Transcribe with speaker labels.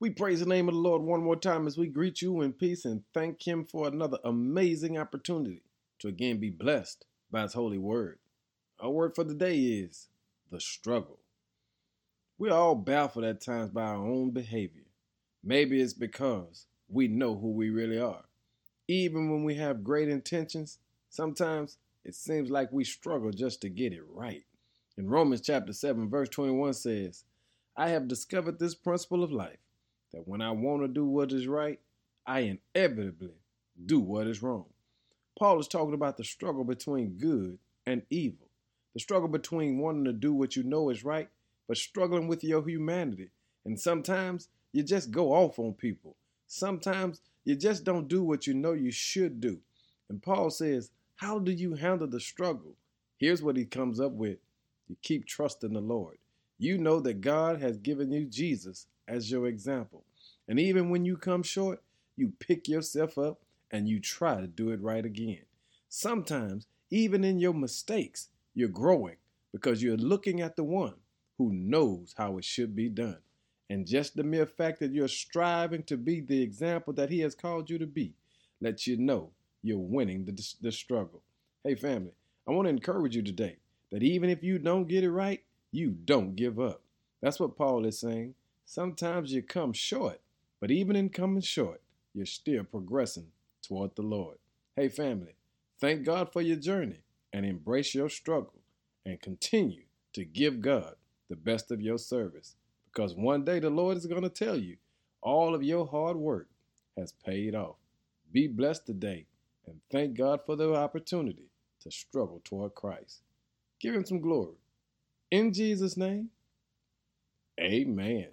Speaker 1: We praise the name of the Lord one more time as we greet you in peace and thank Him for another amazing opportunity to again be blessed by His holy word. Our word for the day is the struggle. We're all baffled at times by our own behavior. Maybe it's because we know who we really are. Even when we have great intentions, sometimes it seems like we struggle just to get it right. In Romans chapter 7, verse 21 says, I have discovered this principle of life that when I want to do what is right, I inevitably do what is wrong. Paul is talking about the struggle between good and evil, the struggle between wanting to do what you know is right, but struggling with your humanity. And sometimes you just go off on people. Sometimes you just don't do what you know you should do. And Paul says, How do you handle the struggle? Here's what he comes up with you keep trusting the Lord. You know that God has given you Jesus as your example. And even when you come short, you pick yourself up and you try to do it right again. Sometimes, even in your mistakes, you're growing because you're looking at the one who knows how it should be done. And just the mere fact that you're striving to be the example that he has called you to be lets you know you're winning the, the struggle. Hey, family, I want to encourage you today that even if you don't get it right, you don't give up. That's what Paul is saying. Sometimes you come short, but even in coming short, you're still progressing toward the Lord. Hey, family, thank God for your journey and embrace your struggle and continue to give God the best of your service because one day the Lord is going to tell you all of your hard work has paid off. Be blessed today and thank God for the opportunity to struggle toward Christ. Give him some glory. In Jesus' name, amen.